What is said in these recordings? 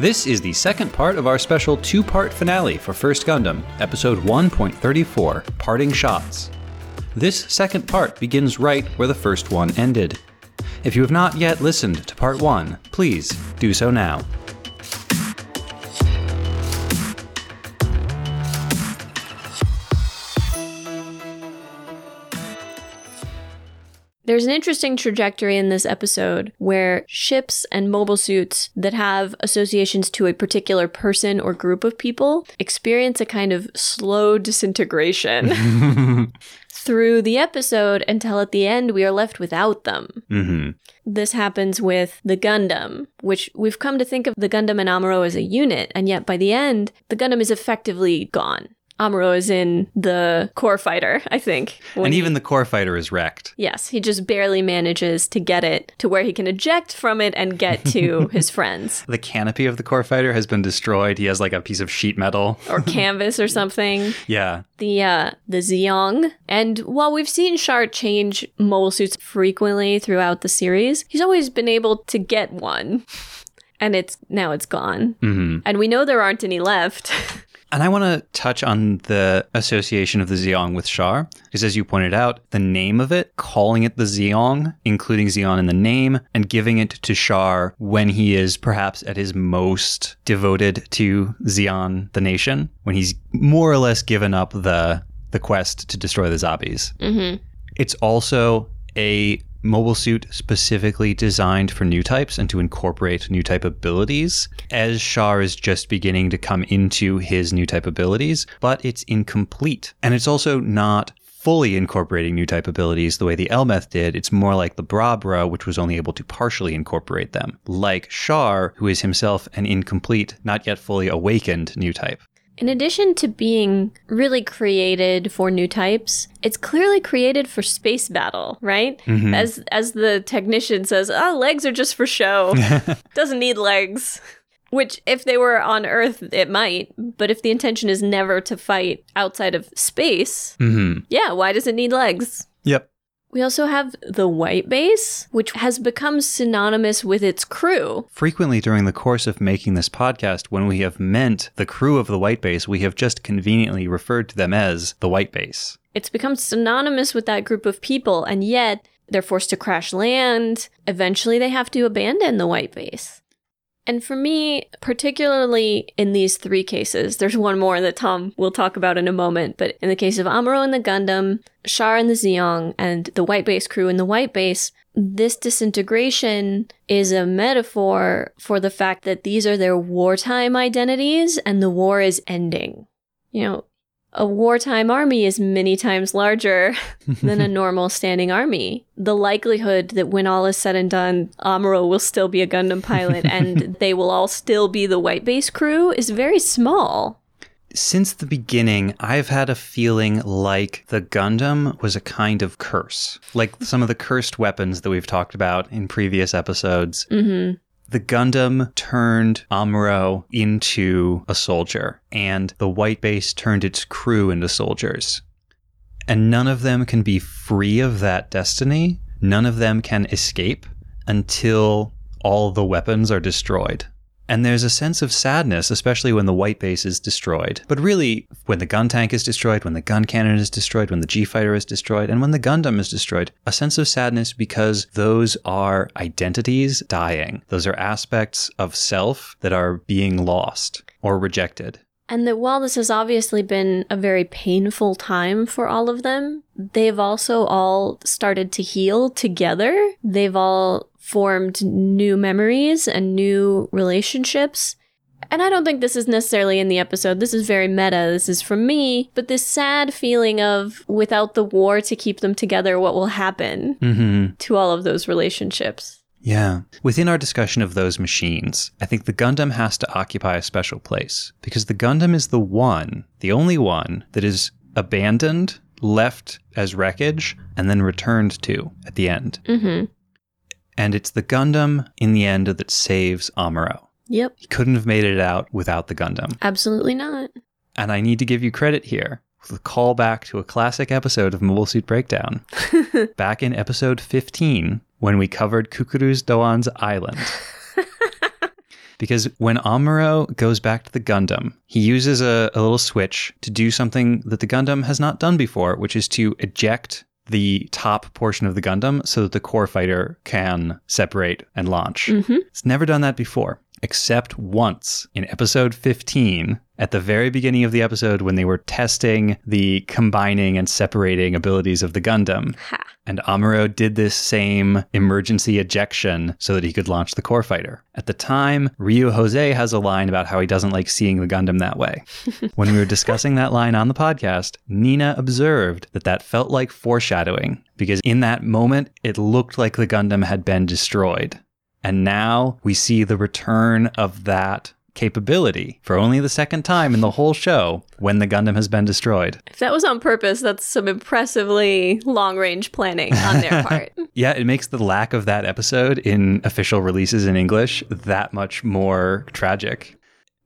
This is the second part of our special two part finale for First Gundam, episode 1.34 Parting Shots. This second part begins right where the first one ended. If you have not yet listened to part one, please do so now. There's an interesting trajectory in this episode where ships and mobile suits that have associations to a particular person or group of people experience a kind of slow disintegration through the episode until at the end we are left without them. Mm-hmm. This happens with the Gundam, which we've come to think of the Gundam and Amuro as a unit, and yet by the end, the Gundam is effectively gone. Amuro is in the core fighter, I think. And even the core fighter is wrecked. Yes, he just barely manages to get it to where he can eject from it and get to his friends The canopy of the core fighter has been destroyed. He has like a piece of sheet metal. or canvas or something. Yeah. The uh the Zeong. And while we've seen Char change mobile suits frequently throughout the series, he's always been able to get one. And it's now it's gone. hmm And we know there aren't any left. And I want to touch on the association of the Zeong with Char, because as you pointed out, the name of it, calling it the Zeong, including Zeon in the name, and giving it to Char when he is perhaps at his most devoted to Zeon, the nation, when he's more or less given up the the quest to destroy the Zabis. hmm It's also a mobile suit specifically designed for new types and to incorporate new type abilities, as Char is just beginning to come into his new type abilities, but it's incomplete. And it's also not fully incorporating new type abilities the way the Elmeth did. It's more like the Braw Bro, which was only able to partially incorporate them, like Char, who is himself an incomplete, not yet fully awakened new type. In addition to being really created for new types, it's clearly created for space battle, right? Mhm. As as the technician says, "Oh, legs are just for show. Doesn't need legs." Which if they were on Earth, it might, but if the intention is never to fight outside of space, hmm yeah, why does it need legs? Yep. We also have the white base, which has become synonymous with its crew. Frequently during the course of making this podcast, when we have meant the crew of the White Base, we have just conveniently referred to them as the White Base. It's become synonymous with that group of people, and yet they're forced to crash land. Eventually, they have to abandon the white base. And for me, particularly in these three cases, there's one more that Tom will talk about in a moment, but in the case of Amuro and the Gundam, Char and the Zeong, and the white base crew in the white base, this disintegration is a metaphor for the fact that these are their wartime identities and the war is ending. You know, a wartime army is many times larger than a normal standing army. The likelihood that when all is said and done, Amuro will still be a Gundam pilot and they will all still be the white base crew is very small. Since the beginning, I've had a feeling like the Gundam was a kind of curse. Like some of the cursed weapons that we've talked about in previous episodes. hmm The Gundam turned Amuro into a soldier, and the White Base turned its crew into soldiers. And none of them can be free of that destiny. None of them can escape until all the weapons are destroyed. And there's a sense of sadness, especially when the white base is destroyed. But really, when the gun tank is destroyed, when the gun cannon is destroyed, when the G fighter is destroyed, and when the Gundam is destroyed, a sense of sadness because those are identities dying. Those are aspects of self that are being lost or rejected. And that while this has obviously been a very painful time for all of them, they've also all started to heal together. They've all formed new memories and new relationships. And I don't think this is necessarily in the episode. This is very meta. This is from me. But this sad feeling of without the war to keep them together, what will happen Mm-hmm. to all of those relationships? Yeah. Within our discussion of those machines, I think the Gundam has to occupy a special place because the Gundam is the one, the only one that is abandoned, left as wreckage, and then returned to at the end. Mm-hmm. And it's the Gundam in the end that saves Amuro. Yep. He couldn't have made it out without the Gundam. Absolutely not. And I need to give you credit here with a callback to a classic episode of Mobile Suit Breakdown. Back in episode 15, when we covered Cucuruz Doan's Island. because when Amuro goes back to the Gundam, he uses a, a little switch to do something that the Gundam has not done before, which is to eject the top portion of the Gundam so that the core fighter can separate and launch. Mm-hmm. It's never done that before, except once in episode 15, at the very beginning of the episode when they were testing the combining and separating abilities of the Gundam. Ha. And Amuro did this same emergency ejection so that he could launch the core fighter. At the time, Ryu Jose has a line about how he doesn't like seeing the Gundam that way. when we were discussing that line on the podcast, Nina observed that that felt like foreshadowing because in that moment, it looked like the Gundam had been destroyed. And now we see the return of that capability for only the second time in the whole show when the Gundam has been destroyed. If that was on purpose, that's some impressively long range planning on their part. Yeah, it makes the lack of that episode in official releases in English that much more tragic.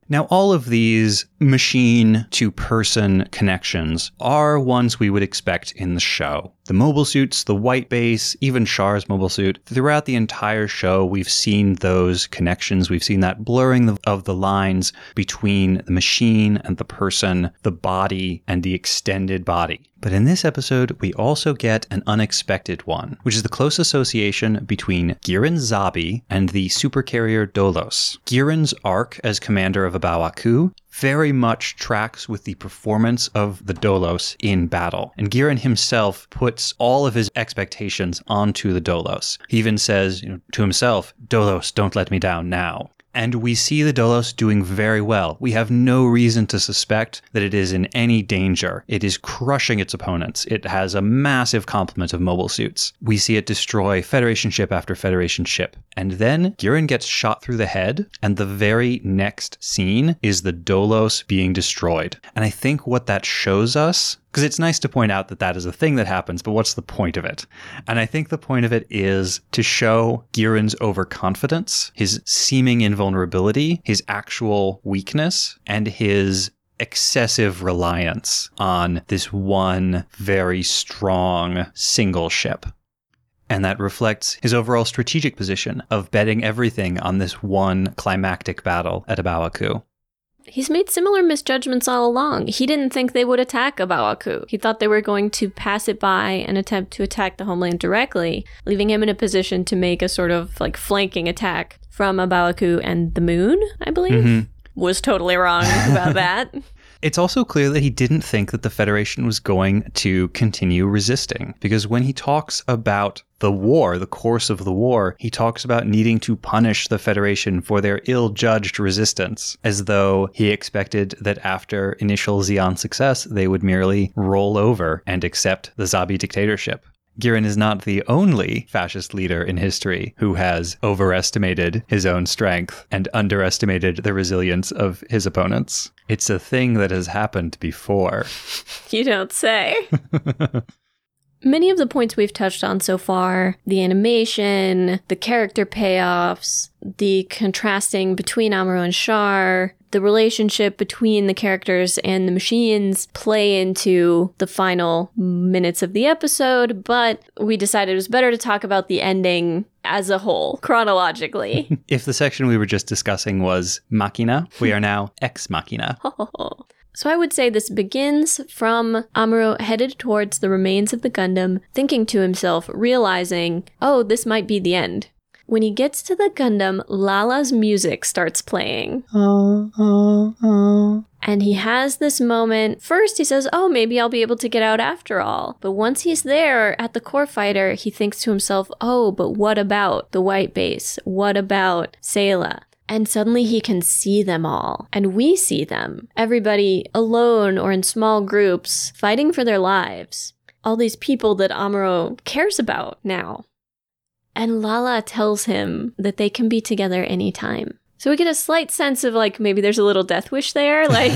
Now, all of these machine to person connections are ones we would expect in the show. The mobile suits, the white base, even Char's mobile suit. Throughout the entire show, we've seen those connections. We've seen that blurring of the lines between the machine and the person, the body and the extended body. But in this episode, we also get an unexpected one, which is the close association between Gihren Zabi and the supercarrier Dolos. Gihren's arc as commander of a Abawaku very much tracks with the performance of the Dolos in battle. And Gihren himself puts all of his expectations onto the Dolos. He even says you know, to himself, Dolos, don't let me down now. And we see the Dolos doing very well. We have no reason to suspect that it is in any danger. It is crushing its opponents. It has a massive complement of mobile suits. We see it destroy Federation ship after Federation ship. And then Gihren gets shot through the head, and the very next scene is the Dolos being destroyed. And I think what that shows us because it's nice to point out that that is a thing that happens, but what's the point of it? And I think the point of it is to show Gihren's overconfidence, his seeming invulnerability, his actual weakness, and his excessive reliance on this one very strong single ship. And that reflects his overall strategic position of betting everything on this one climactic battle at A Baoa Qu. He's made similar misjudgments all along. He didn't think they would attack A Baoa Qu. He thought they were going to pass it by and attempt to attack the homeland directly, leaving him in a position to make a sort of like flanking attack from A Baoa Qu and the moon, I believe. Mhm. Was totally wrong about that. It's also clear that he didn't think that the Federation was going to continue resisting, because when he talks about the war, the course of the war, he talks about needing to punish the Federation for their ill judged resistance, as though he expected that after initial Zeon success, they would merely roll over and accept the Zabi dictatorship. Gihren is not the only fascist leader in history who has overestimated his own strength and underestimated the resilience of his opponents. It's a thing that has happened before. You don't say. Many of the points we've touched on so far the animation, the character payoffs, the contrasting between Amuro and Char, the relationship between the characters and the machines play into the final minutes of the episode, but we decided it was better to talk about the ending as a whole, chronologically. If the section we were just discussing was Machina, we are now Ex Machina. So I would say this begins from Amuro headed towards the remains of the Gundam, thinking to himself, realizing, oh, this might be the end. When he gets to the Gundam, Lala's music starts playing. Uh, uh, uh. And he has this moment. First, he says, Oh, maybe I'll be able to get out after all. But once he's there at the core fighter, he thinks to himself, Oh, but what about the white base? What about Sayla? And suddenly he can see them all. And we see them. Everybody alone or in small groups fighting for their lives. All these people that Amuro cares about now. And Lala tells him that they can be together anytime. So we get a slight sense of like maybe there's a little death wish there, like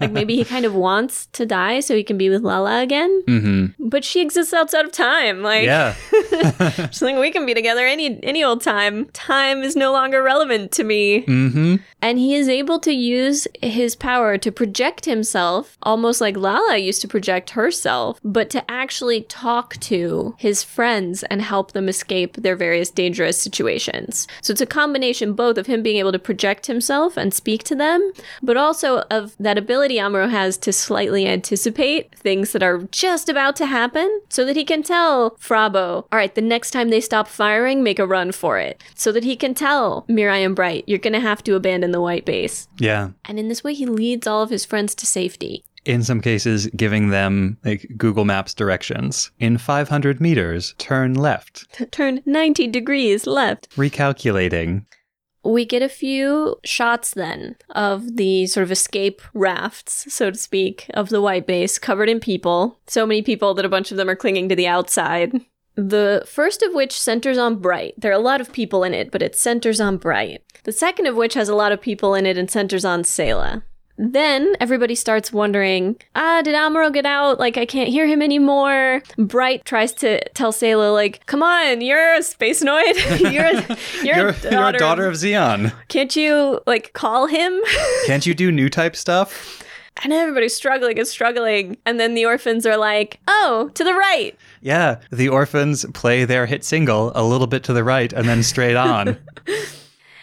like maybe he kind of wants to die so he can be with Lala again. Mm-hmm. But she exists outside of time. Like Yeah. she's like we can be together any any old time. Time is no longer relevant to me. mm-hmm. And he is able to use his power to project himself, almost like Lala used to project herself, but to actually talk to his friends and help them escape their various dangerous situations. So it's a combination both of him being able to project himself and speak to them, but also of that ability Amuro has to slightly anticipate things that are just about to happen so that he can tell Fraw Bow, all right, the next time they stop firing, make a run for it. So that he can tell Mirai and Bright, you're going to have to abandon the white base. Yeah. And in this way, he leads all of his friends to safety. In some cases, giving them like Google Maps directions. In 500 meters, turn left. Turn 90 degrees left. Recalculating. We get a few shots then of the sort of escape rafts, so to speak, of the white base covered in people. So many people that a bunch of them are clinging to the outside. The first of which centers on Bright. There are a lot of people in it, but it centers on Bright. The second of which has a lot of people in it and centers on Sayla. Then everybody starts wondering, ah, did Amuro get out? Like, I can't hear him anymore. Bright tries to tell Sayla, like, come on, you're a space noid. you're, a, you're, You're, a daughter. you're a daughter of Zeon. Can't you, like, call him? Can't you do new type stuff? and everybody's struggling and struggling. And then the orphans are like, oh, to the right. Yeah, the orphans play their hit single a little bit to the right and then straight on.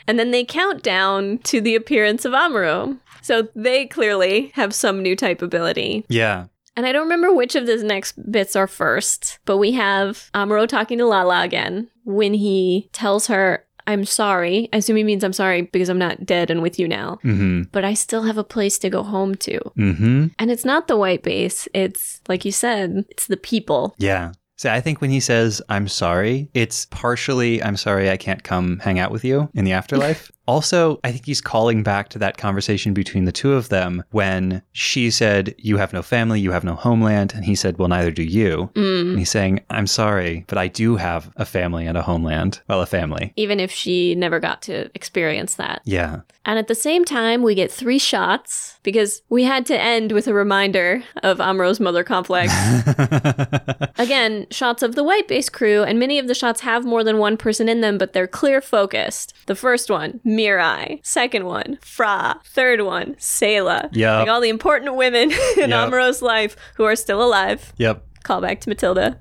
And then they count down to the appearance of Amuro. So they clearly have some new type ability. yeah. And I don't remember which of those next bits are first, but we have Amuro talking to Lala again when he tells her, I'm sorry. I assume he means I'm sorry because I'm not dead and with you now. Mm-hmm. But I still have a place to go home to. Mm-hmm. And it's not the white base. It's, like you said, it's the people. Yeah. So I think when he says, I'm sorry, it's partially, I'm sorry I can't come hang out with you in the afterlife. also, I think he's calling back to that conversation between the two of them when she said, You have no family, you have no homeland. And he said, Well, neither do you. Mm. And he's saying, I'm sorry, but I do have a family and a homeland. Well, a family. Even if she never got to experience that. Yeah. And at the same time, we get three shots because we had to end with a reminder of Amro's mother complex. Again, shots of the white base crew, and many of the shots have more than one person in them, but they're clear focused. The first one, Mirai. Second one, Fraw. Third one, Sayla. Yeah. Like all the important women in Yep. Amuro's life who are still alive. Yep. Call back to Matilda.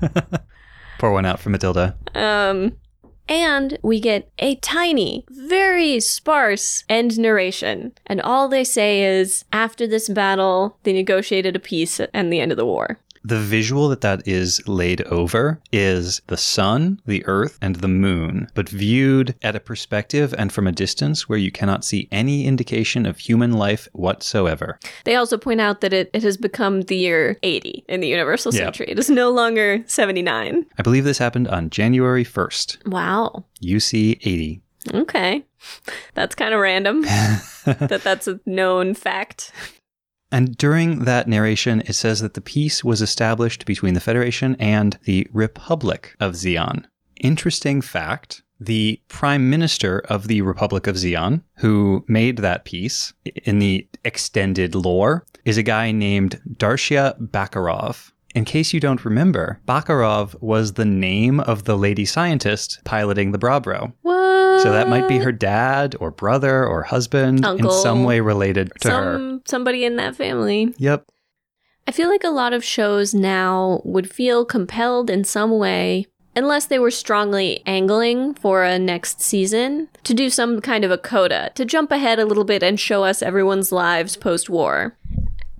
Pour one out for Matilda. Um, and we get a tiny, very sparse end narration. And all they say is after this battle, they negotiated a peace and the end of the war. The visual that that is laid over is the sun, the earth, and the moon, but viewed at a perspective and from a distance where you cannot see any indication of human life whatsoever. They also point out that it, it has become the year 80 in the Universal Yeah. Century. It is no longer 79. I believe this happened on January 1st, Wow. UC 80. Okay. That's kind of random that that's a known fact. And during that narration, it says that the peace was established between the Federation and the Republic of Zeon. Interesting fact the Prime Minister of the Republic of Zeon, who made that peace in the extended lore, is a guy named Darshia Bakarov. In case you don't remember, Bakarov was the name of the lady scientist piloting the Braw Bro. What? So that might be her dad or brother or husband Uncle. in some way related to her. Some, somebody in that family. Yep. I feel like a lot of shows now would feel compelled in some way, unless they were strongly angling for a next season, to do some kind of a coda, to jump ahead a little bit and show us everyone's lives post war.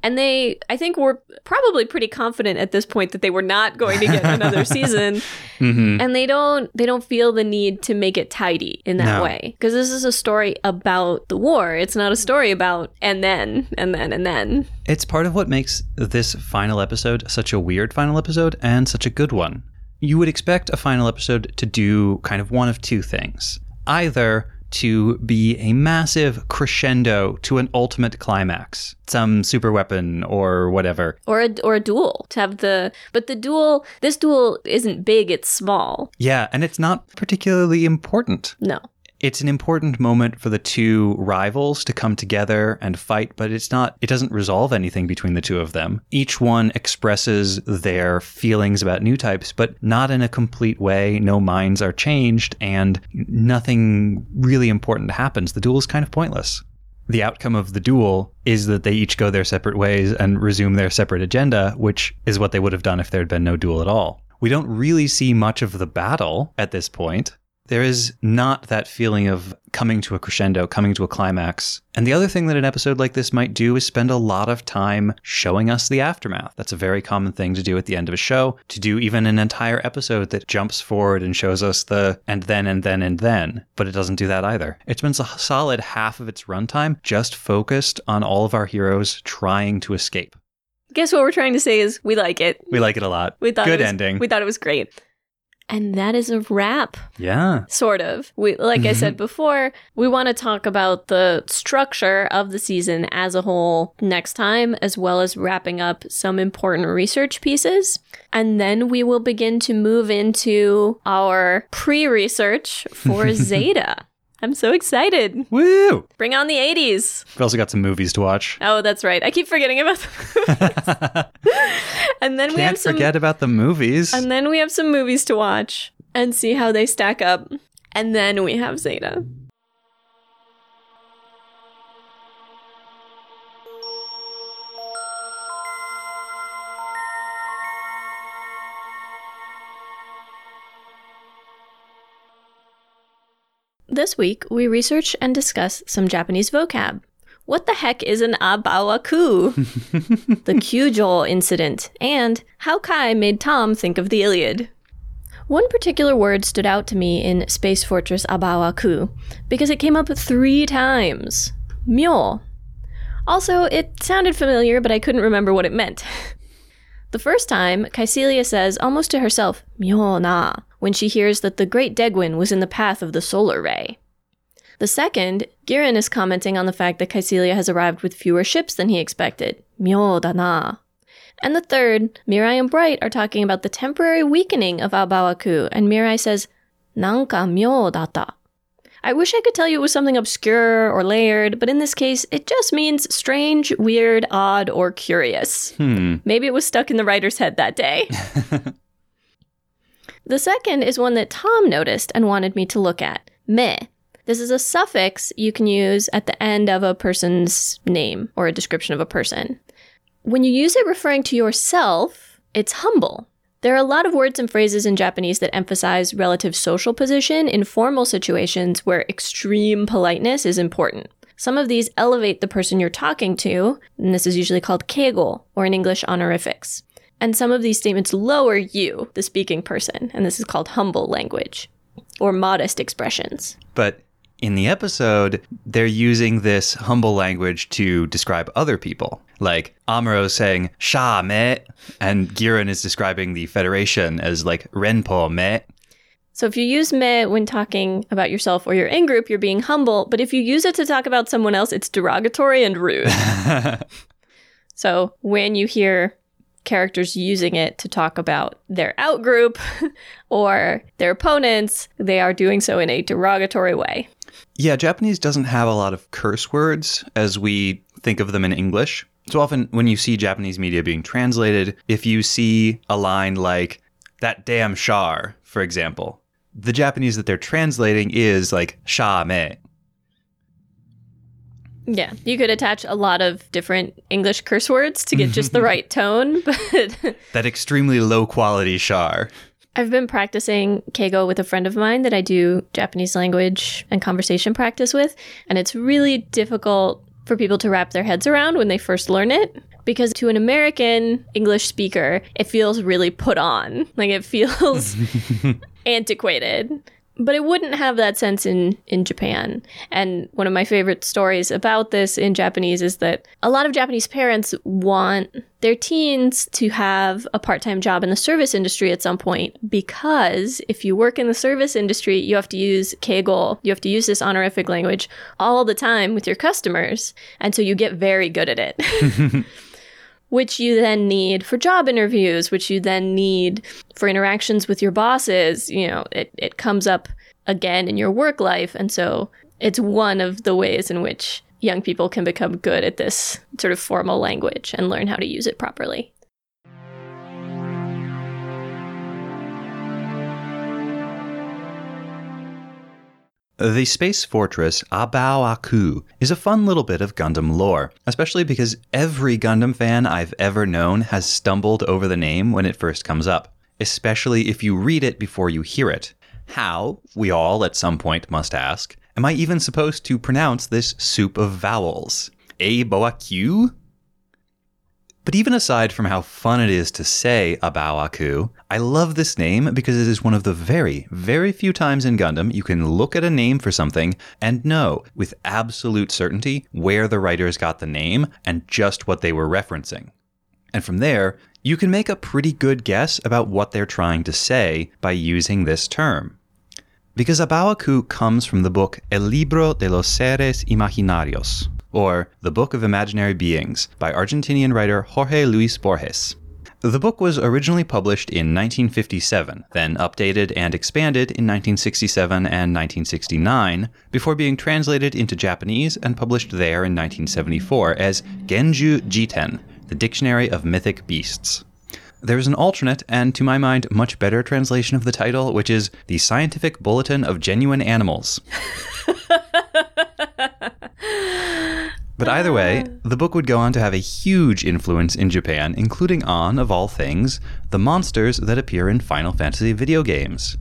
And they, I think, were probably pretty confident at this point that they were not going to get another season, hmm and they don't, they don't feel the need to make it tidy in that No. way because this is a story about the war. It's not a story about and then and then and then. It's part of what makes this final episode such a weird final episode and such a good one. You would expect a final episode to do kind of one of two things either to be a massive crescendo to an ultimate climax, some super weapon or whatever. Or a, or a duel to have the, but the duel, this duel isn't big, it's small. Yeah, and it's not particularly important. No. It's an important moment for the two rivals to come together and fight, but it's not, it doesn't resolve anything between the two of them. Each one expresses their feelings about new types, but not in a complete way. No minds are changed, and nothing really important happens. The duel is kind of pointless. The outcome of the duel is that they each go their separate ways and resume their separate agenda, which is what they would have done if there had been no duel at all. We don't really see much of the battle at this point there is not that feeling of coming to a crescendo, coming to a climax. And the other thing that an episode like this might do is spend a lot of time showing us the aftermath. That's a very common thing to do at the end of a show, to do even an entire episode that jumps forward and shows us the and then and then and then. But it doesn't do that either. It spends a solid half of its runtime just focused on all of our heroes trying to escape. Guess what we're trying to say is we like it. We like it a lot. We thought good was, ending. We thought it was great. And that is a wrap. Yeah. Sort of. We like I mm-hmm. said before, we want to talk about the structure of the season as a whole next time as well as wrapping up some important research pieces. And then we will begin to move into our pre-research for Zeta. I'm so excited. Woo! Bring on the 80s. We've also got some movies to watch. Oh, that's right. I keep forgetting about them. and then we have Can't some forget about the movies. and then we have some movies to watch and see how they stack up. And then we have Zeta. This week, we research and discuss some Japanese vocab. What the heck is an A Baoa Qu? the Kyujo incident, and how Kai made Tom think of the Iliad. One particular word stood out to me in Space Fortress A Baoa Qu because it came up three times. Myo. Also, it sounded familiar, but I couldn't remember what it meant. The first time, Kycilia says almost to herself, Myo na, when she hears that the Great Degwin was in the path of the solar ray. The second, Gihren is commenting on the fact that Kycilia has arrived with fewer ships than he expected. Myo da na. And the third, Mirai and Bright are talking about the temporary weakening of A Baoa Qu, and Mirai says, Nanka myo data. I wish I could tell you it was something obscure or layered, but in this case, it just means strange, weird, odd, or curious. hmm. Maybe it was stuck in the writer's head that day. the second is one that Tom noticed and wanted me to look at me. This is a suffix you can use at the end of a person's name or a description of a person. When you use it referring to yourself, it's humble. There are a lot of words and phrases in Japanese that emphasize relative social position in formal situations where extreme politeness is important. Some of these elevate the person you're talking to, and this is usually called keigo, or in English, honorifics. And some of these statements lower you, the speaking person, and this is called humble language, or modest expressions. But in the episode, they're using this humble language to describe other people. Like Amuro saying "sha me," and Gihren is describing the Federation as like "renpo me." So if you use me when talking about yourself or your in group, you're being humble. But if you use it to talk about someone else, it's derogatory and rude. so when you hear characters using it to talk about their outgroup or their opponents, they are doing so in a derogatory way. Yeah, Japanese doesn't have a lot of curse words as we think of them in English. So often, when you see Japanese media being translated, if you see a line like, that damn Char, for example, the Japanese that they're translating is like sha me. Yeah, you could attach a lot of different English curse words to get just the right tone, but That extremely low quality Char. I've been practicing Keigo with a friend of mine that I do Japanese language and conversation practice with, and it's really difficult for people to wrap their heads around when they first learn it because to an American English speaker, it feels really put on. Like it feels antiquated. But it wouldn't have that sense in in Japan. And one of my favorite stories about this in Japanese is that a lot of Japanese parents want their teens to have a part-time job in the service industry at some point because if you work in the service industry, you have to use keigo, you have to use this honorific language all the time with your customers, and so you get very good at it. which you then need for job interviews, which you then need for interactions with your bosses. You know, it, it comes up again in your work life. And so it's one of the ways in which young people can become good at this sort of formal language and learn how to use it properly. The space fortress A Baoa Qu is a fun little bit of Gundam lore, especially because every Gundam fan I've ever known has stumbled over the name when it first comes up, especially if you read it before you hear it. How, we all at some point must ask, am I even supposed to pronounce this soup of vowels? A Boa Q? But even aside from how fun it is to say A Baoa Qu, I love this name because it is one of the very, very few times in Gundam you can look at a name for something and know with absolute certainty where the writers got the name and just what they were referencing. And from there, you can make a pretty good guess about what they're trying to say by using this term. Because A Bao A Qu comes from the book El Libro de los Seres Imaginarios, or The Book of Imaginary Beings by Argentinian writer Jorge Luis Borges. The book was originally published in 1957, then updated and expanded in 1967 and 1969, before being translated into Japanese and published there in 1974 as Genju Jiten, the Dictionary of Mythic Beasts. There's an alternate, and to my mind, much better translation of the title, which is The Scientific Bulletin of Genuine Animals. But either way, the book would go on to have a huge influence in Japan, including on, of all things, the monsters that appear in Final Fantasy video games.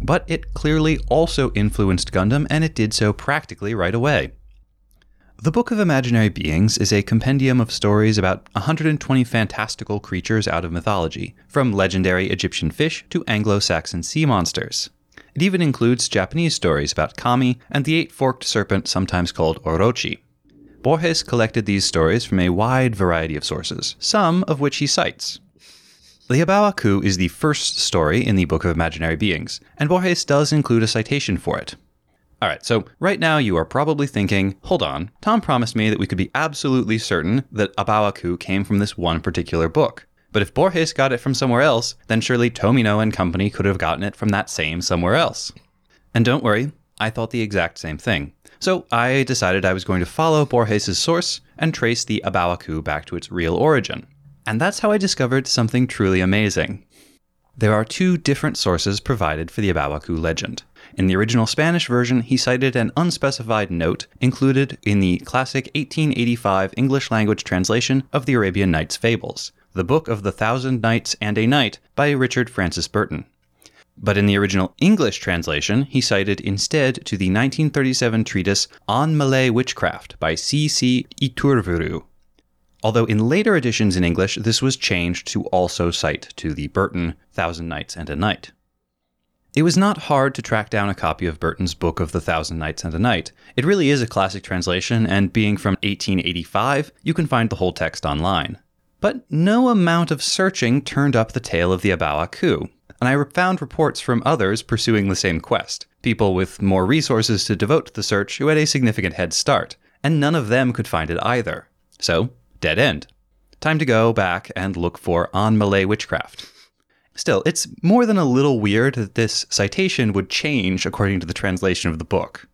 But it clearly also influenced Gundam, and it did so practically right away. The Book of Imaginary Beings is a compendium of stories about 120 fantastical creatures out of mythology, from legendary Egyptian fish to Anglo Saxon sea monsters. It even includes Japanese stories about kami and the eight forked serpent sometimes called Orochi. Borges collected these stories from a wide variety of sources, some of which he cites. The A Bao A Qu is the first story in the Book of Imaginary Beings, and Borges does include a citation for it. All right, so right now you are probably thinking, hold on, Tom promised me that we could be absolutely certain that A Bao A Qu came from this one particular book. But if Borges got it from somewhere else, then surely Tomino and company could have gotten it from that same somewhere else. And don't worry, I thought the exact same thing. So I decided I was going to follow Borges' source and trace the A Bao A Qu back to its real origin. And that's how I discovered something truly amazing. There are two different sources provided for the A Bao A Qu legend. In the original Spanish version, he cited an unspecified note included in the classic 1885 English language translation of the Arabian Nights Fables, the Book of the Thousand Nights and a Night by Richard Francis Burton. But in the original English translation, he cited instead to the 1937 treatise On Malay Witchcraft by C. C. Iturburu. Although in later editions in English, this was changed to also cite to the Burton Thousand Nights and a Night. It was not hard to track down a copy of Burton's Book of the Thousand Nights and a Night. It really is a classic translation, and being from 1885, you can find the whole text online. But no amount of searching turned up the tale of the A Bao A Qu, and I found reports from others pursuing the same quest, people with more resources to devote to the search who had a significant head start, and none of them could find it either. So, dead end. Time to go back and look for On Malay Witchcraft. Still, it's more than a little weird that this citation would change according to the translation of the book.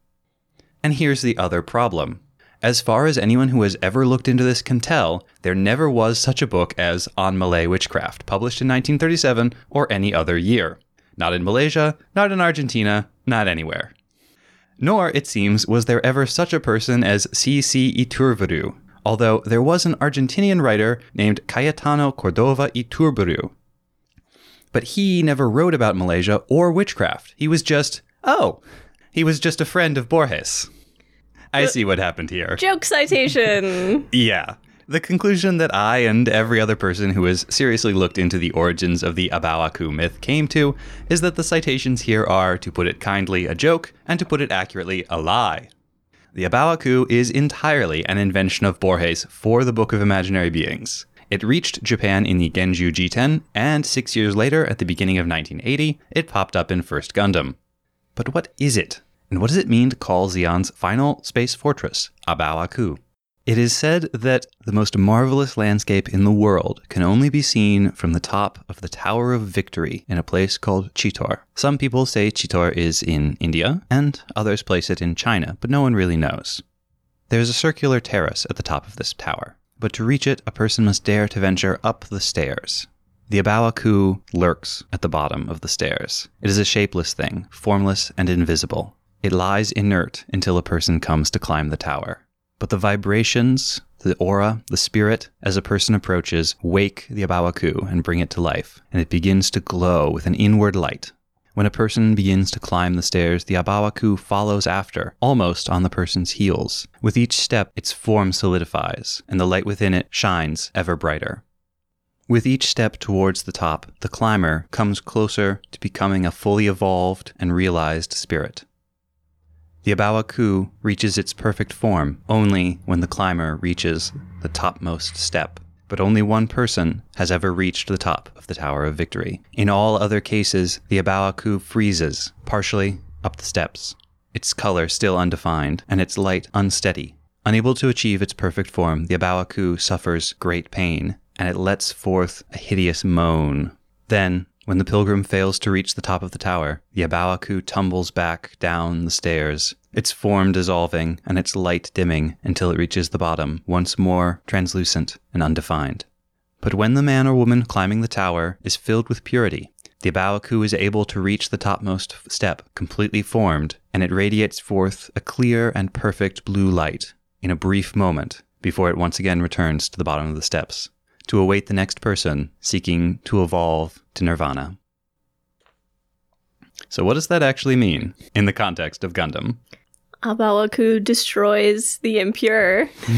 And here's the other problem as far as anyone who has ever looked into this can tell, there never was such a book as On Malay Witchcraft, published in 1937 or any other year. Not in Malaysia, not in Argentina, not anywhere. Nor, it seems, was there ever such a person as C.C. Iturburu, although there was an Argentinian writer named Cayetano Cordova Iturburu. But he never wrote about Malaysia or witchcraft. He was just, oh, he was just a friend of Borges. I see what happened here. Joke citation. Yeah. The conclusion that I and every other person who has seriously looked into the origins of the A Bao A Qu myth came to is that the citations here are, to put it kindly, a joke, and to put it accurately, a lie. The A Bao A Qu is entirely an invention of Borges for the Book of Imaginary Beings. It reached Japan in the Genju Jiten, and six years later, at the beginning of 1980, it popped up in First Gundam. But what is it? And what does it mean to call Zeon's final space fortress, A Baoa Qu? It is said that the most marvelous landscape in the world can only be seen from the top of the Tower of Victory in a place called Chitor. Some people say Chitor is in India, and others place it in China, but no one really knows. There's a circular terrace at the top of this tower, but to reach it, a person must dare to venture up the stairs. The A Bao A Qu lurks at the bottom of the stairs. It is a shapeless thing, formless and invisible. It lies inert until a person comes to climb the tower. But the vibrations, the aura, the spirit, as a person approaches, wake the A Bao A Qu and bring it to life, and it begins to glow with an inward light. When a person begins to climb the stairs, the A Bao A Qu follows after, almost on the person's heels. With each step, its form solidifies, and the light within it shines ever brighter. With each step towards the top, the climber comes closer to becoming a fully evolved and realized spirit. The A Bao A Qu reaches its perfect form only when the climber reaches the topmost step. But only one person has ever reached the top of the Tower of Victory. In all other cases, the A Bao A Qu freezes, partially up the steps, its color still undefined, and its light unsteady. Unable to achieve its perfect form, the Abawaku suffers great pain, and it lets forth a hideous moan. Then, when the pilgrim fails to reach the top of the tower, the A Bao A Qu tumbles back down the stairs, its form dissolving and its light dimming until it reaches the bottom, once more translucent and undefined. But when the man or woman climbing the tower is filled with purity, the A Bao A Qu is able to reach the topmost step completely formed, and it radiates forth a clear and perfect blue light in a brief moment before it once again returns to the bottom of the steps to await the next person seeking to evolve to nirvana. So, what does that actually mean in the context of Gundam? A Baoa Qu destroys the impure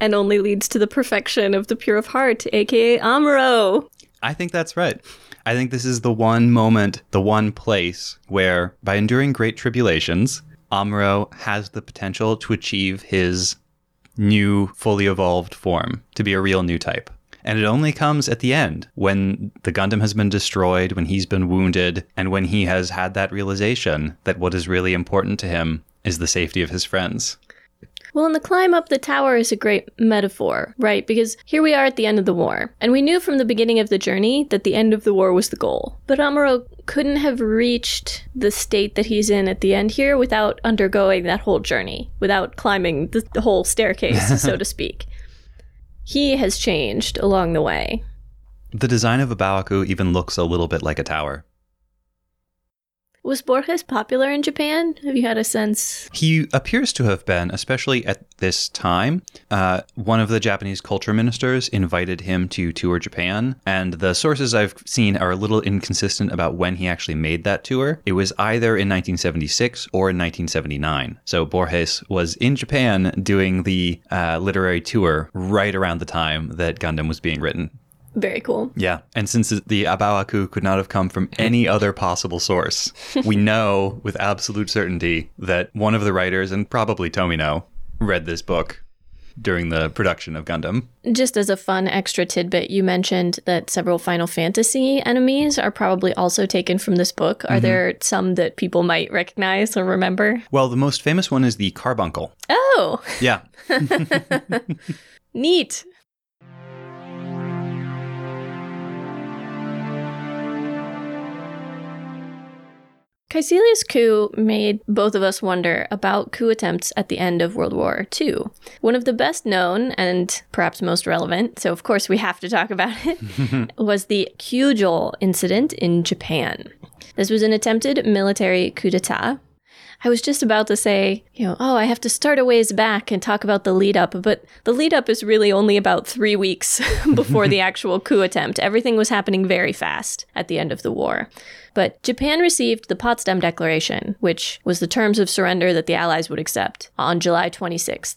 and only leads to the perfection of the pure of heart, aka Amuro. I think that's right. I think this is the one moment, the one place where, by enduring great tribulations, Amuro has the potential to achieve his new, fully evolved form, to be a real new type. And it only comes at the end when the Gundam has been destroyed, when he's been wounded, and when he has had that realization that what is really important to him is the safety of his friends. Well, and the climb up the tower is a great metaphor, right? Because here we are at the end of the war, and we knew from the beginning of the journey that the end of the war was the goal. But Amuro couldn't have reached the state that he's in at the end here without undergoing that whole journey, without climbing the, the whole staircase, so to speak. He has changed along the way. The design of A Baoa Qu even looks a little bit like a tower. Was Borges popular in Japan? Have you had a sense? He appears to have been, especially at this time. Uh, one of the Japanese culture ministers invited him to tour Japan, and the sources I've seen are a little inconsistent about when he actually made that tour. It was either in 1976 or in 1979. So Borges was in Japan doing the uh, literary tour right around the time that Gundam was being written. Very cool. Yeah. And since the A Bao A Qu could not have come from any other possible source, we know with absolute certainty that one of the writers, and probably Tomino, read this book during the production of Gundam. Just as a fun extra tidbit, you mentioned that several Final Fantasy enemies are probably also taken from this book. Are mm-hmm. there some that people might recognize or remember? Well, the most famous one is the Carbuncle. Oh. Yeah. Neat. Kycilia's coup made both of us wonder about coup attempts at the end of World War II. One of the best known and perhaps most relevant, so of course we have to talk about it, was the Kyujo incident in Japan. This was an attempted military coup d'etat I was just about to say, you know, oh, I have to start a ways back and talk about the lead up, but the lead up is really only about three weeks before the actual coup attempt. Everything was happening very fast at the end of the war. But Japan received the Potsdam Declaration, which was the terms of surrender that the Allies would accept, on July 26th.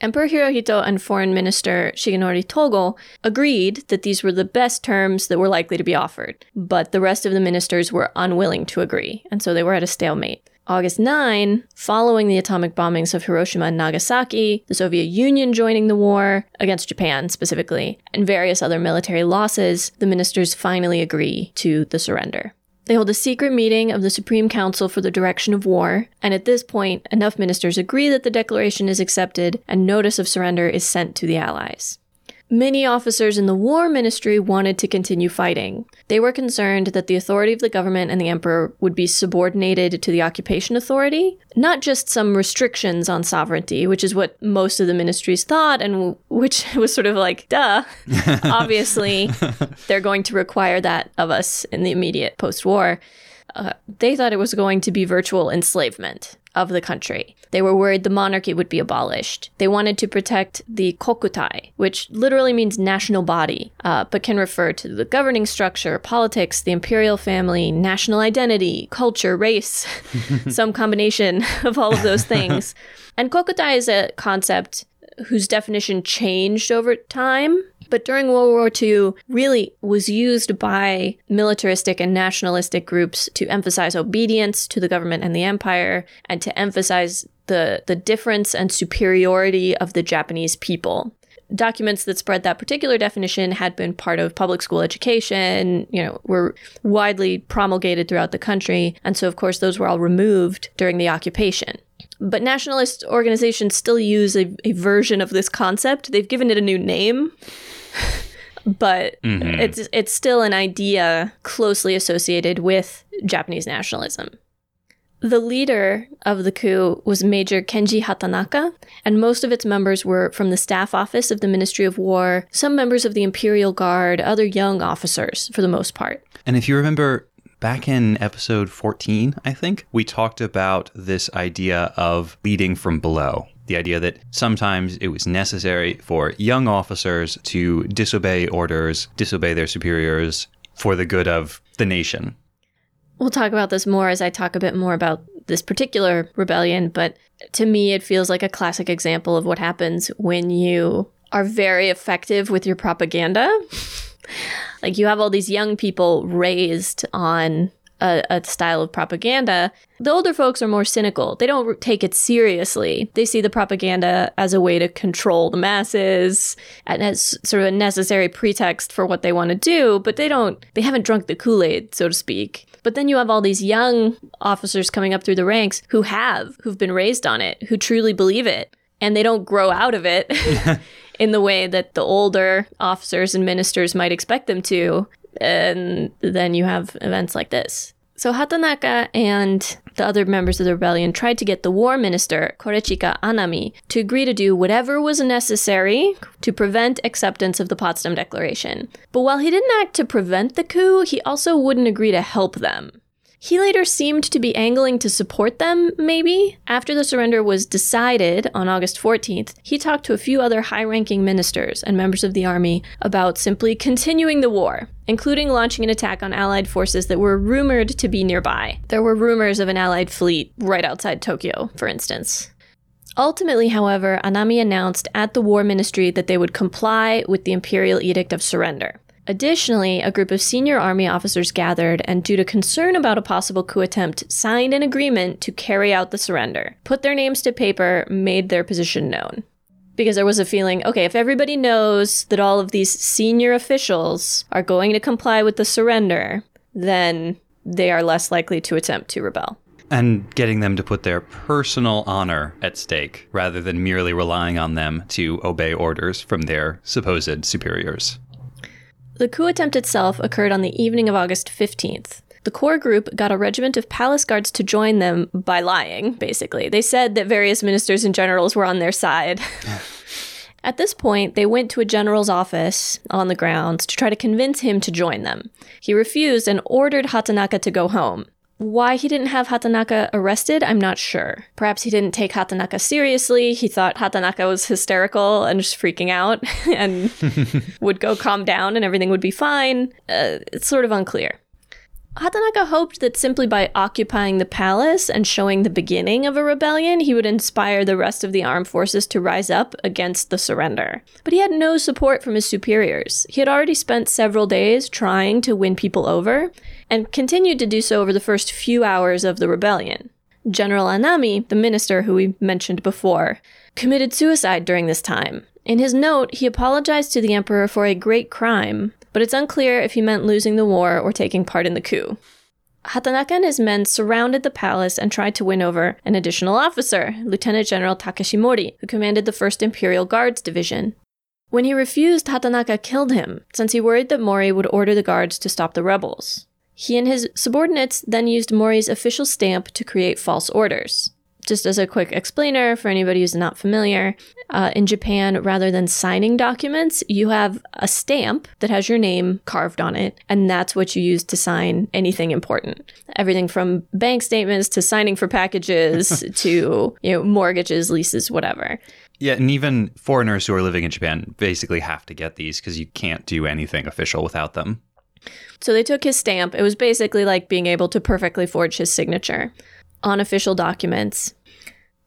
Emperor Hirohito and Foreign Minister Shigenori Togo agreed that these were the best terms that were likely to be offered, but the rest of the ministers were unwilling to agree, and so they were at a stalemate. August 9, following the atomic bombings of Hiroshima and Nagasaki, the Soviet Union joining the war against Japan specifically, and various other military losses, the ministers finally agree to the surrender. They hold a secret meeting of the Supreme Council for the Direction of War, and at this point, enough ministers agree that the declaration is accepted and notice of surrender is sent to the Allies. Many officers in the war ministry wanted to continue fighting. They were concerned that the authority of the government and the emperor would be subordinated to the occupation authority, not just some restrictions on sovereignty, which is what most of the ministries thought, and which was sort of like, duh. Obviously, they're going to require that of us in the immediate post war. Uh, they thought it was going to be virtual enslavement of the country. They were worried the monarchy would be abolished. They wanted to protect the kokutai, which literally means national body, uh, but can refer to the governing structure, politics, the imperial family, national identity, culture, race, some combination of all of those things. And kokutai is a concept whose definition changed over time but during World War II really was used by militaristic and nationalistic groups to emphasize obedience to the government and the empire and to emphasize the, the difference and superiority of the Japanese people documents that spread that particular definition had been part of public school education, you know, were widely promulgated throughout the country. And so, of course, those were all removed during the occupation. But nationalist organizations still use a, a version of this concept. They've given it a new name. But mm-hmm. it's it's still an idea closely associated with Japanese nationalism. The leader of the coup was Major Kenji Hatanaka, and most of its members were from the staff office of the Ministry of War, some members of the Imperial Guard, other young officers for the most part. And if you remember back in episode 14, I think, we talked about this idea of leading from below the idea that sometimes it was necessary for young officers to disobey orders, disobey their superiors for the good of the nation. We'll talk about this more as I talk a bit more about this particular rebellion, but to me, it feels like a classic example of what happens when you are very effective with your propaganda. like you have all these young people raised on a, a, style of propaganda. The older folks are more cynical. They don't take it seriously. They see the propaganda as a way to control the masses and as sort of a necessary pretext for what they want to do, but they don't, they haven't drunk the Kool Aid, so to speak. But then you have all these young officers coming up through the ranks who have, who've been raised on it, who truly believe it, and they don't grow out of it. in the way that the older officers and ministers might expect them to and then you have events like this. So Hatanaka and the other members of the rebellion tried to get the war minister, Korechika Anami, to agree to do whatever was necessary to prevent acceptance of the Potsdam Declaration. But while he didn't act to prevent the coup, he also wouldn't agree to help them. He later seemed to be angling to support them, maybe. After the surrender was decided on August 14th, he talked to a few other high ranking ministers and members of the army about simply continuing the war, including launching an attack on Allied forces that were rumored to be nearby. There were rumors of an Allied fleet right outside Tokyo, for instance. Ultimately, however, Anami announced at the War Ministry that they would comply with the Imperial Edict of Surrender. Additionally, a group of senior army officers gathered and, due to concern about a possible coup attempt, signed an agreement to carry out the surrender, put their names to paper, made their position known. Because there was a feeling okay, if everybody knows that all of these senior officials are going to comply with the surrender, then they are less likely to attempt to rebel. And getting them to put their personal honor at stake rather than merely relying on them to obey orders from their supposed superiors. The coup attempt itself occurred on the evening of August 15th. The core group got a regiment of palace guards to join them by lying, basically. They said that various ministers and generals were on their side. At this point, they went to a general's office on the grounds to try to convince him to join them. He refused and ordered Hatanaka to go home. Why he didn't have Hatanaka arrested, I'm not sure. Perhaps he didn't take Hatanaka seriously. He thought Hatanaka was hysterical and just freaking out and would go calm down and everything would be fine. Uh, it's sort of unclear. Hatanaka hoped that simply by occupying the palace and showing the beginning of a rebellion, he would inspire the rest of the armed forces to rise up against the surrender. But he had no support from his superiors. He had already spent several days trying to win people over, and continued to do so over the first few hours of the rebellion. General Anami, the minister who we mentioned before, committed suicide during this time. In his note, he apologized to the emperor for a great crime, but it's unclear if he meant losing the war or taking part in the coup. Hatanaka and his men surrounded the palace and tried to win over an additional officer, Lieutenant General Takeshi Mori, who commanded the 1st Imperial Guards Division. When he refused, Hatanaka killed him, since he worried that Mori would order the guards to stop the rebels. He and his subordinates then used Mori's official stamp to create false orders just as a quick explainer for anybody who's not familiar, uh, in Japan, rather than signing documents, you have a stamp that has your name carved on it, and that's what you use to sign anything important. Everything from bank statements to signing for packages to you know mortgages, leases, whatever. Yeah, and even foreigners who are living in Japan basically have to get these because you can't do anything official without them. So they took his stamp. It was basically like being able to perfectly forge his signature on official documents.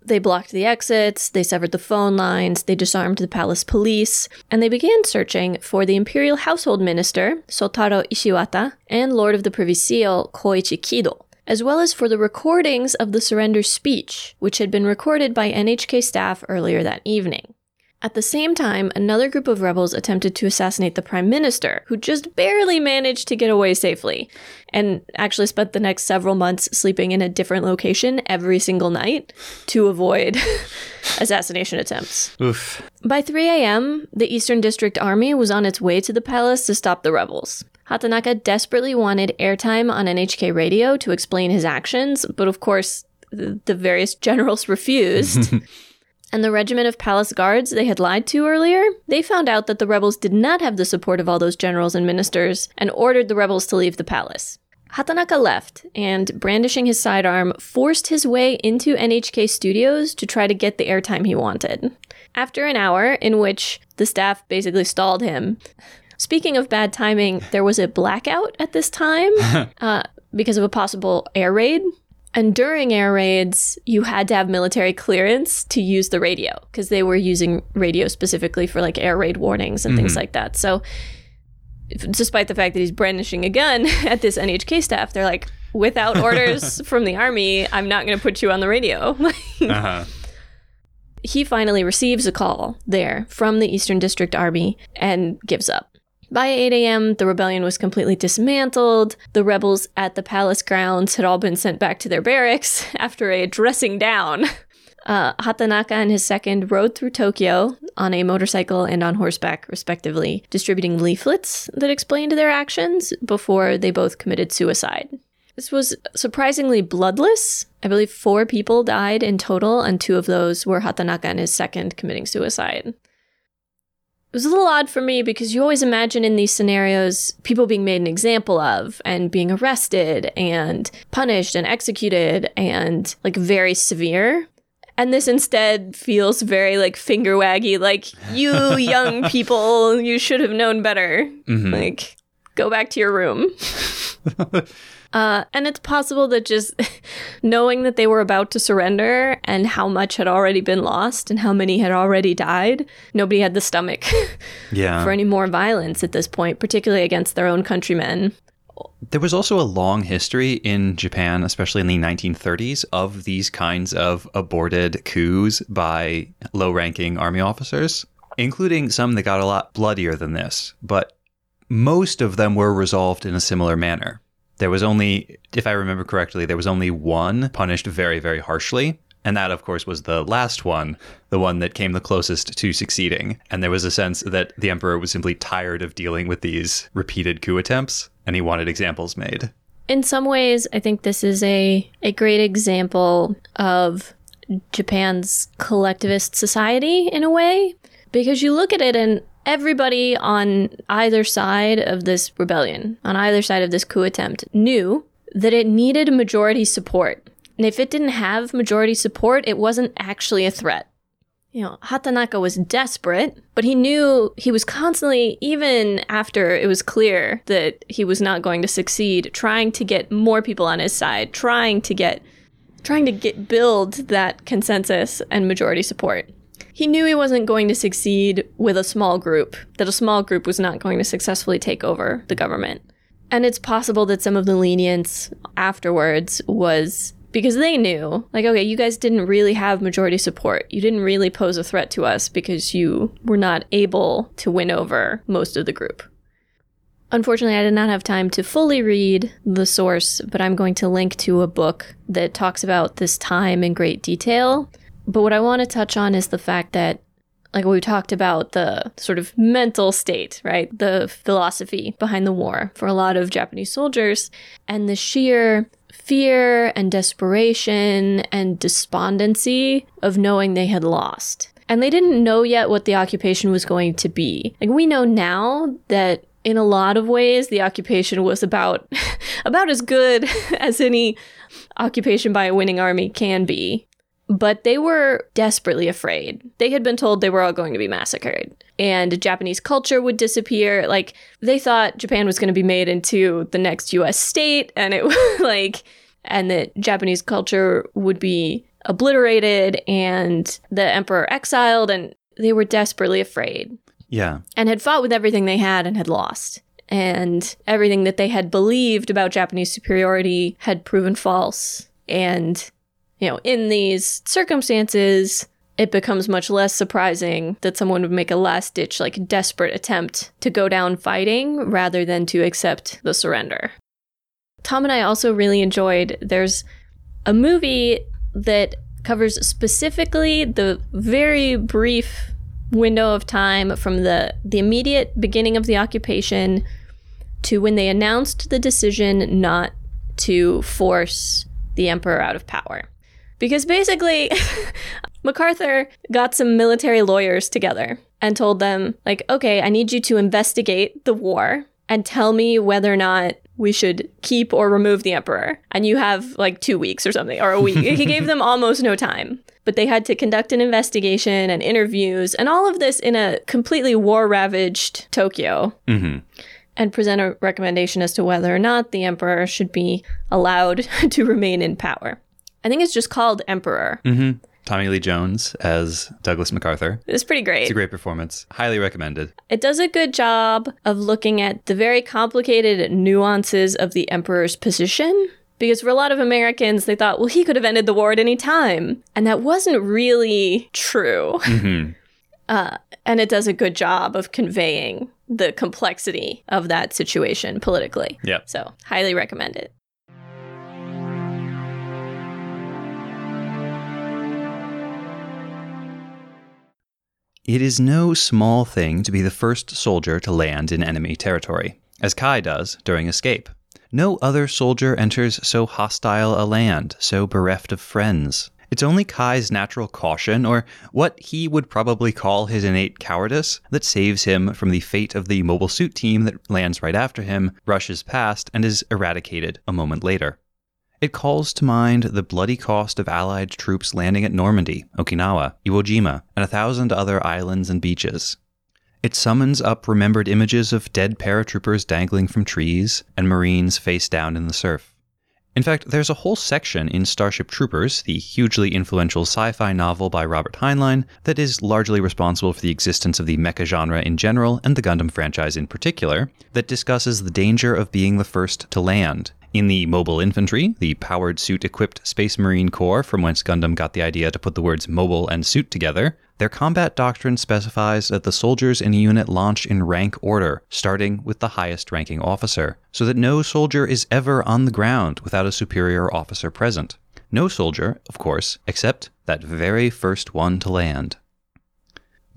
They blocked the exits, they severed the phone lines, they disarmed the palace police, and they began searching for the imperial household minister, Sotaro Ishiwata, and Lord of the Privy Seal, Koichi Kido, as well as for the recordings of the surrender speech, which had been recorded by NHK staff earlier that evening. At the same time, another group of rebels attempted to assassinate the prime minister, who just barely managed to get away safely, and actually spent the next several months sleeping in a different location every single night to avoid assassination attempts. Oof. By 3 a.m., the Eastern District Army was on its way to the palace to stop the rebels. Hatanaka desperately wanted airtime on NHK radio to explain his actions, but of course, the various generals refused. and the regiment of palace guards they had lied to earlier, they found out that the rebels did not have the support of all those generals and ministers and ordered the rebels to leave the palace. Hatanaka left and, brandishing his sidearm, forced his way into NHK studios to try to get the airtime he wanted. After an hour, in which the staff basically stalled him, Speaking of bad timing, there was a blackout at this time uh, because of a possible air raid. And during air raids, you had to have military clearance to use the radio because they were using radio specifically for like air raid warnings and mm-hmm. things like that. So, if, despite the fact that he's brandishing a gun at this NHK staff, they're like, without orders from the army, I'm not going to put you on the radio. uh-huh. He finally receives a call there from the Eastern District Army and gives up. By 8 a.m., the rebellion was completely dismantled. The rebels at the palace grounds had all been sent back to their barracks after a dressing down. Uh, Hatanaka and his second rode through Tokyo on a motorcycle and on horseback, respectively, distributing leaflets that explained their actions before they both committed suicide. This was surprisingly bloodless. I believe four people died in total, and two of those were Hatanaka and his second committing suicide. It was a little odd for me because you always imagine in these scenarios people being made an example of and being arrested and punished and executed and like very severe. And this instead feels very like finger waggy, like, you young people, you should have known better. Mm-hmm. Like, go back to your room. Uh, and it's possible that just knowing that they were about to surrender and how much had already been lost and how many had already died, nobody had the stomach yeah. for any more violence at this point, particularly against their own countrymen. There was also a long history in Japan, especially in the 1930s, of these kinds of aborted coups by low ranking army officers, including some that got a lot bloodier than this. But most of them were resolved in a similar manner. There was only, if I remember correctly, there was only one punished very, very harshly. And that, of course, was the last one, the one that came the closest to succeeding. And there was a sense that the emperor was simply tired of dealing with these repeated coup attempts, and he wanted examples made. In some ways, I think this is a, a great example of Japan's collectivist society in a way, because you look at it and everybody on either side of this rebellion, on either side of this coup attempt, knew that it needed majority support. And if it didn't have majority support, it wasn't actually a threat. you know, Hatanaka was desperate, but he knew he was constantly, even after it was clear that he was not going to succeed, trying to get more people on his side, trying to get, trying to get build that consensus and majority support. He knew he wasn't going to succeed with a small group, that a small group was not going to successfully take over the government. And it's possible that some of the lenience afterwards was because they knew, like, okay, you guys didn't really have majority support. You didn't really pose a threat to us because you were not able to win over most of the group. Unfortunately, I did not have time to fully read the source, but I'm going to link to a book that talks about this time in great detail. But what I want to touch on is the fact that, like we talked about, the sort of mental state, right? The philosophy behind the war for a lot of Japanese soldiers, and the sheer fear and desperation and despondency of knowing they had lost. And they didn't know yet what the occupation was going to be. Like we know now that in a lot of ways the occupation was about about as good as any occupation by a winning army can be. But they were desperately afraid. They had been told they were all going to be massacred and Japanese culture would disappear. Like they thought Japan was going to be made into the next US state and it was like and that Japanese culture would be obliterated and the emperor exiled and they were desperately afraid. Yeah. And had fought with everything they had and had lost. And everything that they had believed about Japanese superiority had proven false. And, you know, in these circumstances, it becomes much less surprising that someone would make a last ditch, like desperate attempt to go down fighting rather than to accept the surrender. Tom and I also really enjoyed there's a movie that covers specifically the very brief window of time from the, the immediate beginning of the occupation to when they announced the decision not to force the emperor out of power. Because basically, MacArthur got some military lawyers together and told them, like, okay, I need you to investigate the war and tell me whether or not we should keep or remove the emperor. And you have like two weeks or something, or a week. he gave them almost no time. But they had to conduct an investigation and interviews and all of this in a completely war ravaged Tokyo. Mm-hmm. And present a recommendation as to whether or not the emperor should be allowed to remain in power. I think it's just called Emperor. Mm-hmm. Tommy Lee Jones as Douglas MacArthur. It's pretty great. It's a great performance. Highly recommended. It does a good job of looking at the very complicated nuances of the emperor's position. Because for a lot of Americans, they thought, well, he could have ended the war at any time. And that wasn't really true. Mm-hmm. Uh, and it does a good job of conveying the complexity of that situation politically. Yep. So, highly recommend it. It is no small thing to be the first soldier to land in enemy territory, as Kai does during escape. No other soldier enters so hostile a land, so bereft of friends. It's only Kai's natural caution, or what he would probably call his innate cowardice, that saves him from the fate of the mobile suit team that lands right after him, rushes past, and is eradicated a moment later. It calls to mind the bloody cost of Allied troops landing at Normandy, Okinawa, Iwo Jima, and a thousand other islands and beaches. It summons up remembered images of dead paratroopers dangling from trees and Marines face down in the surf. In fact, there's a whole section in Starship Troopers, the hugely influential sci fi novel by Robert Heinlein, that is largely responsible for the existence of the mecha genre in general and the Gundam franchise in particular, that discusses the danger of being the first to land in the Mobile Infantry, the powered suit equipped Space Marine Corps from whence Gundam got the idea to put the words mobile and suit together, their combat doctrine specifies that the soldiers in a unit launch in rank order, starting with the highest ranking officer, so that no soldier is ever on the ground without a superior officer present. No soldier, of course, except that very first one to land.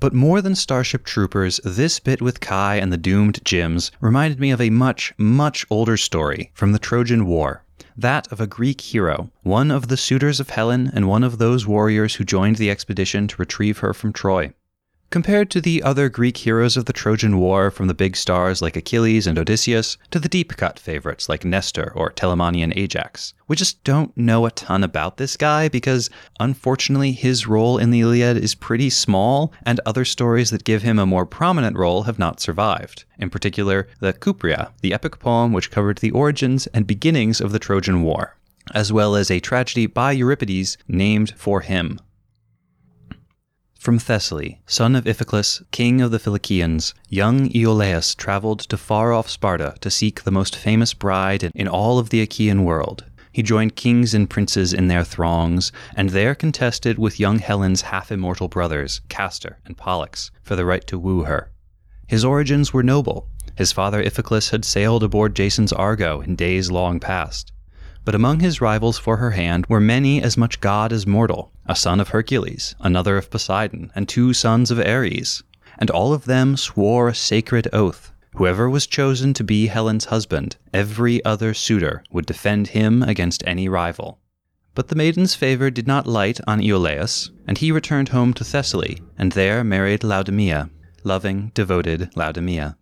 But more than Starship Troopers, this bit with Kai and the doomed Jims reminded me of a much, much older story from the Trojan War. That of a Greek hero, one of the suitors of Helen and one of those warriors who joined the expedition to retrieve her from Troy. Compared to the other Greek heroes of the Trojan War, from the big stars like Achilles and Odysseus to the deep cut favorites like Nestor or Telamonian Ajax, we just don't know a ton about this guy because, unfortunately, his role in the Iliad is pretty small, and other stories that give him a more prominent role have not survived. In particular, the Cypria, the epic poem which covered the origins and beginnings of the Trojan War, as well as a tragedy by Euripides named for him. From Thessaly, son of Iphiclus, king of the Philicians, young Iolaus traveled to far off Sparta to seek the most famous bride in all of the Achaean world. He joined kings and princes in their throngs, and there contested with young Helen's half immortal brothers, Castor and Pollux, for the right to woo her. His origins were noble. His father Iphiclus had sailed aboard Jason's Argo in days long past. But among his rivals for her hand were many as much god as mortal a son of Hercules, another of Poseidon, and two sons of Ares. And all of them swore a sacred oath. Whoever was chosen to be Helen's husband, every other suitor would defend him against any rival. But the maiden's favor did not light on Iolaus, and he returned home to Thessaly, and there married Laodamia, loving, devoted Laodamia.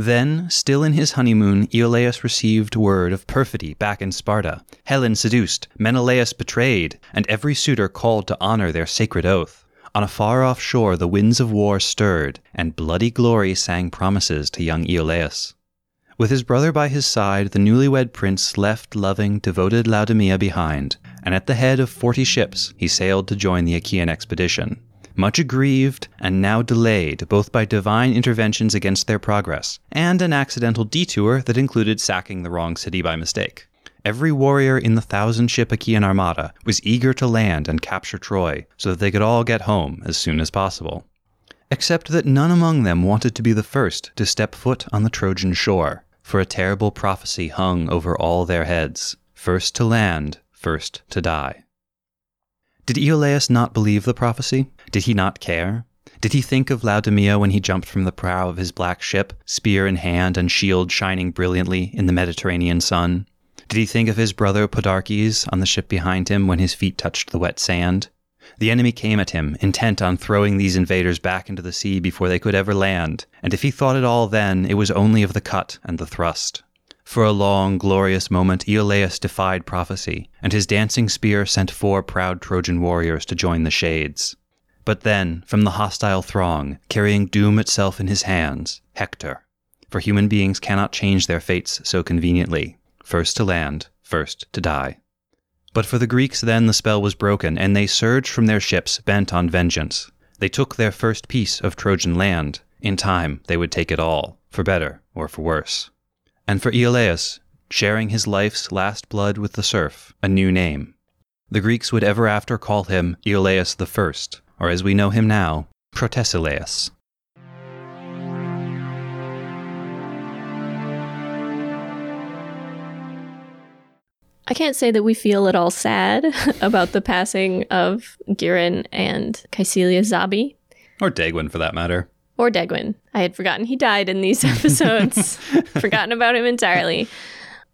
Then, still in his honeymoon, Iolaus received word of perfidy back in Sparta. Helen seduced, Menelaus betrayed, and every suitor called to honor their sacred oath. On a far off shore, the winds of war stirred, and bloody glory sang promises to young Iolaus. With his brother by his side, the newlywed prince left loving, devoted Laodamia behind, and at the head of forty ships he sailed to join the Achaean expedition much aggrieved and now delayed both by divine interventions against their progress and an accidental detour that included sacking the wrong city by mistake. Every warrior in the thousand ship Achaean armada was eager to land and capture Troy so that they could all get home as soon as possible. Except that none among them wanted to be the first to step foot on the Trojan shore, for a terrible prophecy hung over all their heads first to land, first to die. Did Iolaus not believe the prophecy? Did he not care? Did he think of Laodamia when he jumped from the prow of his black ship, spear in hand and shield shining brilliantly in the Mediterranean sun? Did he think of his brother Podarches on the ship behind him when his feet touched the wet sand? The enemy came at him, intent on throwing these invaders back into the sea before they could ever land, and if he thought at all then, it was only of the cut and the thrust. For a long, glorious moment, Iolaus defied prophecy, and his dancing spear sent four proud Trojan warriors to join the shades. But then, from the hostile throng, carrying doom itself in his hands, Hector. For human beings cannot change their fates so conveniently first to land, first to die. But for the Greeks, then the spell was broken, and they surged from their ships, bent on vengeance. They took their first piece of Trojan land. In time, they would take it all, for better or for worse and for Iolaus, sharing his life's last blood with the surf, a new name. The Greeks would ever after call him Iolaus the First, or as we know him now, Protesilaus. I can't say that we feel at all sad about the passing of Gihren and Kycilia Zabi. Or Dagwin, for that matter or Degwin. I had forgotten he died in these episodes, forgotten about him entirely.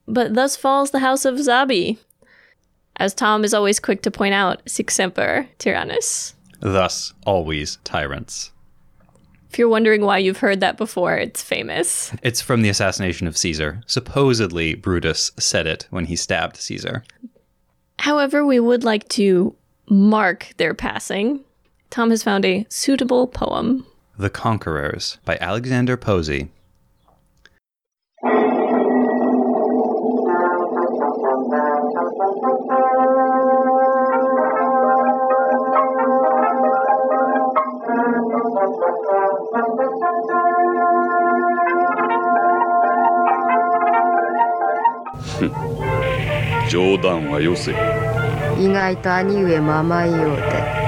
But thus falls the house of Zabi. As Tom is always quick to point out, sic semper tyrannus. Thus, always tyrants. If you're wondering why you've heard that before, it's famous. It's from the assassination of Caesar. Supposedly, Brutus said it when he stabbed Caesar. However, we would like to mark their passing. Tom has found a suitable poem. The Conquerors by Alexander Posey. 冗談はよせ。意外と兄上も甘いようで。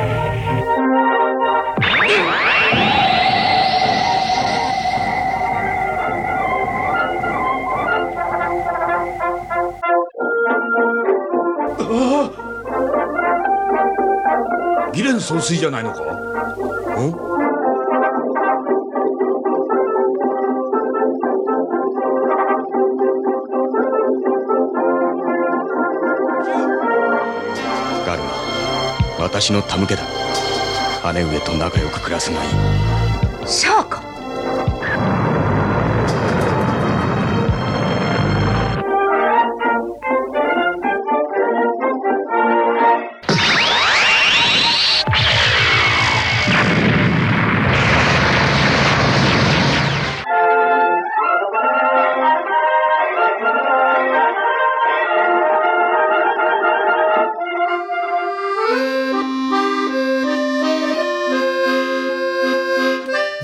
総帥じゃないのか？ん私の手向けだ。姉上と仲良く暮らすがいい。シャ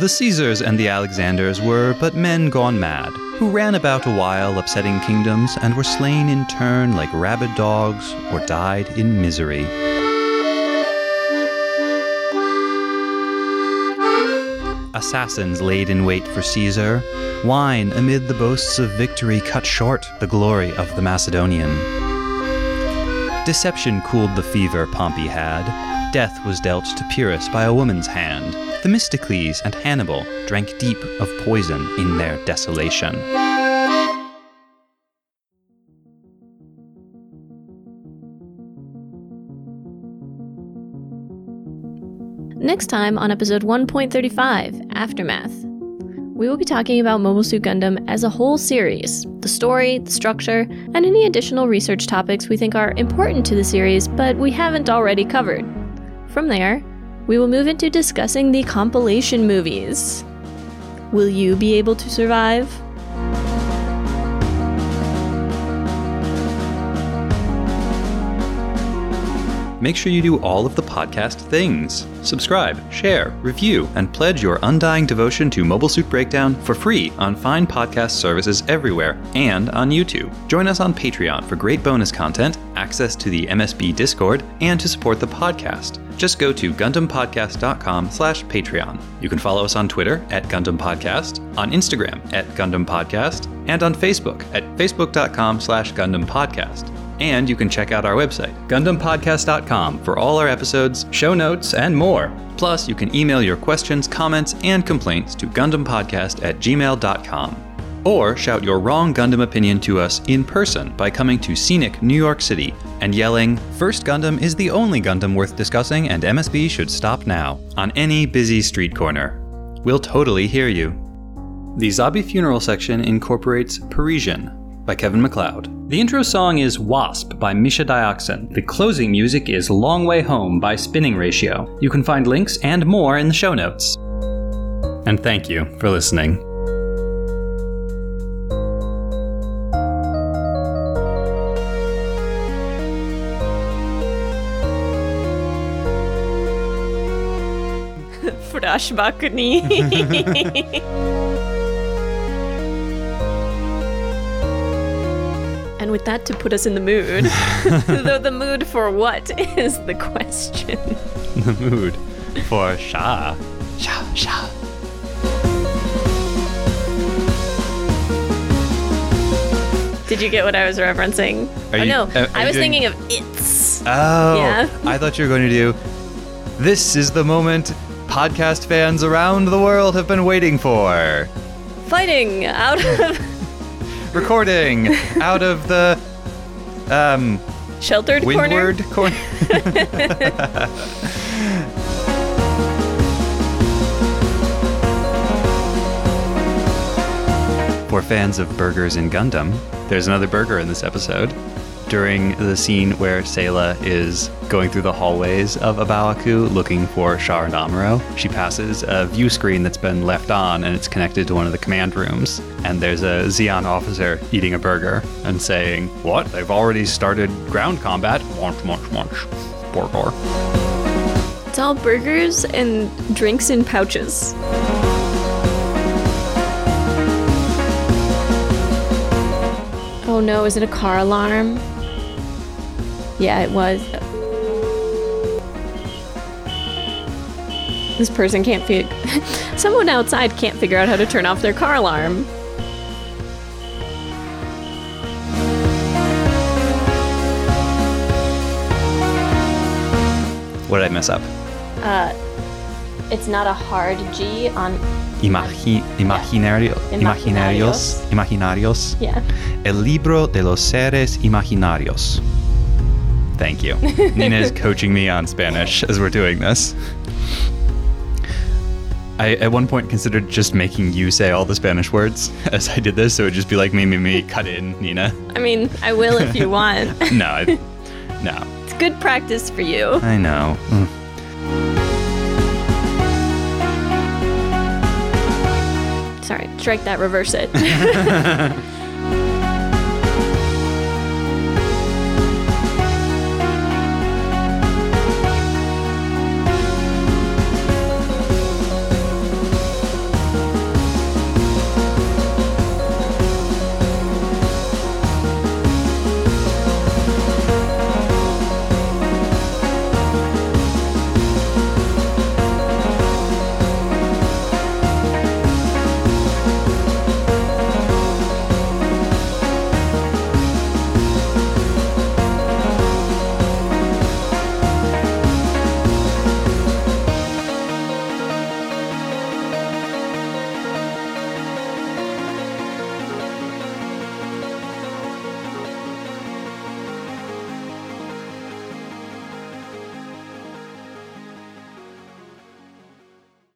The Caesars and the Alexanders were but men gone mad, who ran about a while upsetting kingdoms and were slain in turn like rabid dogs or died in misery. Assassins laid in wait for Caesar. Wine amid the boasts of victory cut short the glory of the Macedonian. Deception cooled the fever Pompey had. Death was dealt to Pyrrhus by a woman's hand. Themistocles and Hannibal drank deep of poison in their desolation. Next time on episode 1.35, Aftermath, we will be talking about Mobile Suit Gundam as a whole series the story, the structure, and any additional research topics we think are important to the series but we haven't already covered. From there, we will move into discussing the compilation movies. Will you be able to survive? Make sure you do all of the podcast things. Subscribe, share, review, and pledge your undying devotion to Mobile Suit Breakdown for free on fine podcast services everywhere and on YouTube. Join us on Patreon for great bonus content, access to the MSB Discord, and to support the podcast. Just go to GundamPodcast.com slash Patreon. You can follow us on Twitter at Gundam Podcast, on Instagram at Gundam Podcast, and on Facebook at Facebook.com slash Gundam Podcast. And you can check out our website, GundamPodcast.com, for all our episodes, show notes, and more. Plus, you can email your questions, comments, and complaints to GundamPodcast at gmail.com. Or shout your wrong Gundam opinion to us in person by coming to scenic New York City and yelling, First Gundam is the only Gundam worth discussing, and MSB should stop now, on any busy street corner. We'll totally hear you. The Zabi funeral section incorporates Parisian by Kevin MacLeod. The intro song is Wasp by Misha Dioxin. The closing music is Long Way Home by Spinning Ratio. You can find links and more in the show notes. And thank you for listening. Flashback ni. with that to put us in the mood. Though the mood for what is the question. the mood for Sha. Sha, Sha. Did you get what I was referencing? Are oh you- no, uh, I was doing- thinking of it's. Oh, Yeah. I thought you were going to do. This is the moment podcast fans around the world have been waiting for. Fighting out of Recording out of the um sheltered corner. windward corner. For fans of burgers in Gundam, there's another burger in this episode. During the scene where Sayla is going through the hallways of A Baoa Qu looking for Char and Amuro, she passes a view screen that's been left on and it's connected to one of the command rooms. And there's a Zeon officer eating a burger and saying, What? They've already started ground combat? Munch, munch, munch. Burger. It's all burgers and drinks in pouches. Oh no, is it a car alarm? Yeah, it was. This person can't figure. Someone outside can't figure out how to turn off their car alarm. What did I mess up? Uh, it's not a hard G on. Imagi- imaginario, imaginarios. Imaginarios. Yeah. El libro de los seres imaginarios. Thank you. Nina is coaching me on Spanish as we're doing this. I at one point considered just making you say all the Spanish words as I did this, so it would just be like me, me, me, cut in, Nina. I mean, I will if you want. No, I, no, it's good practice for you. I know. Mm. Sorry, strike that, reverse it.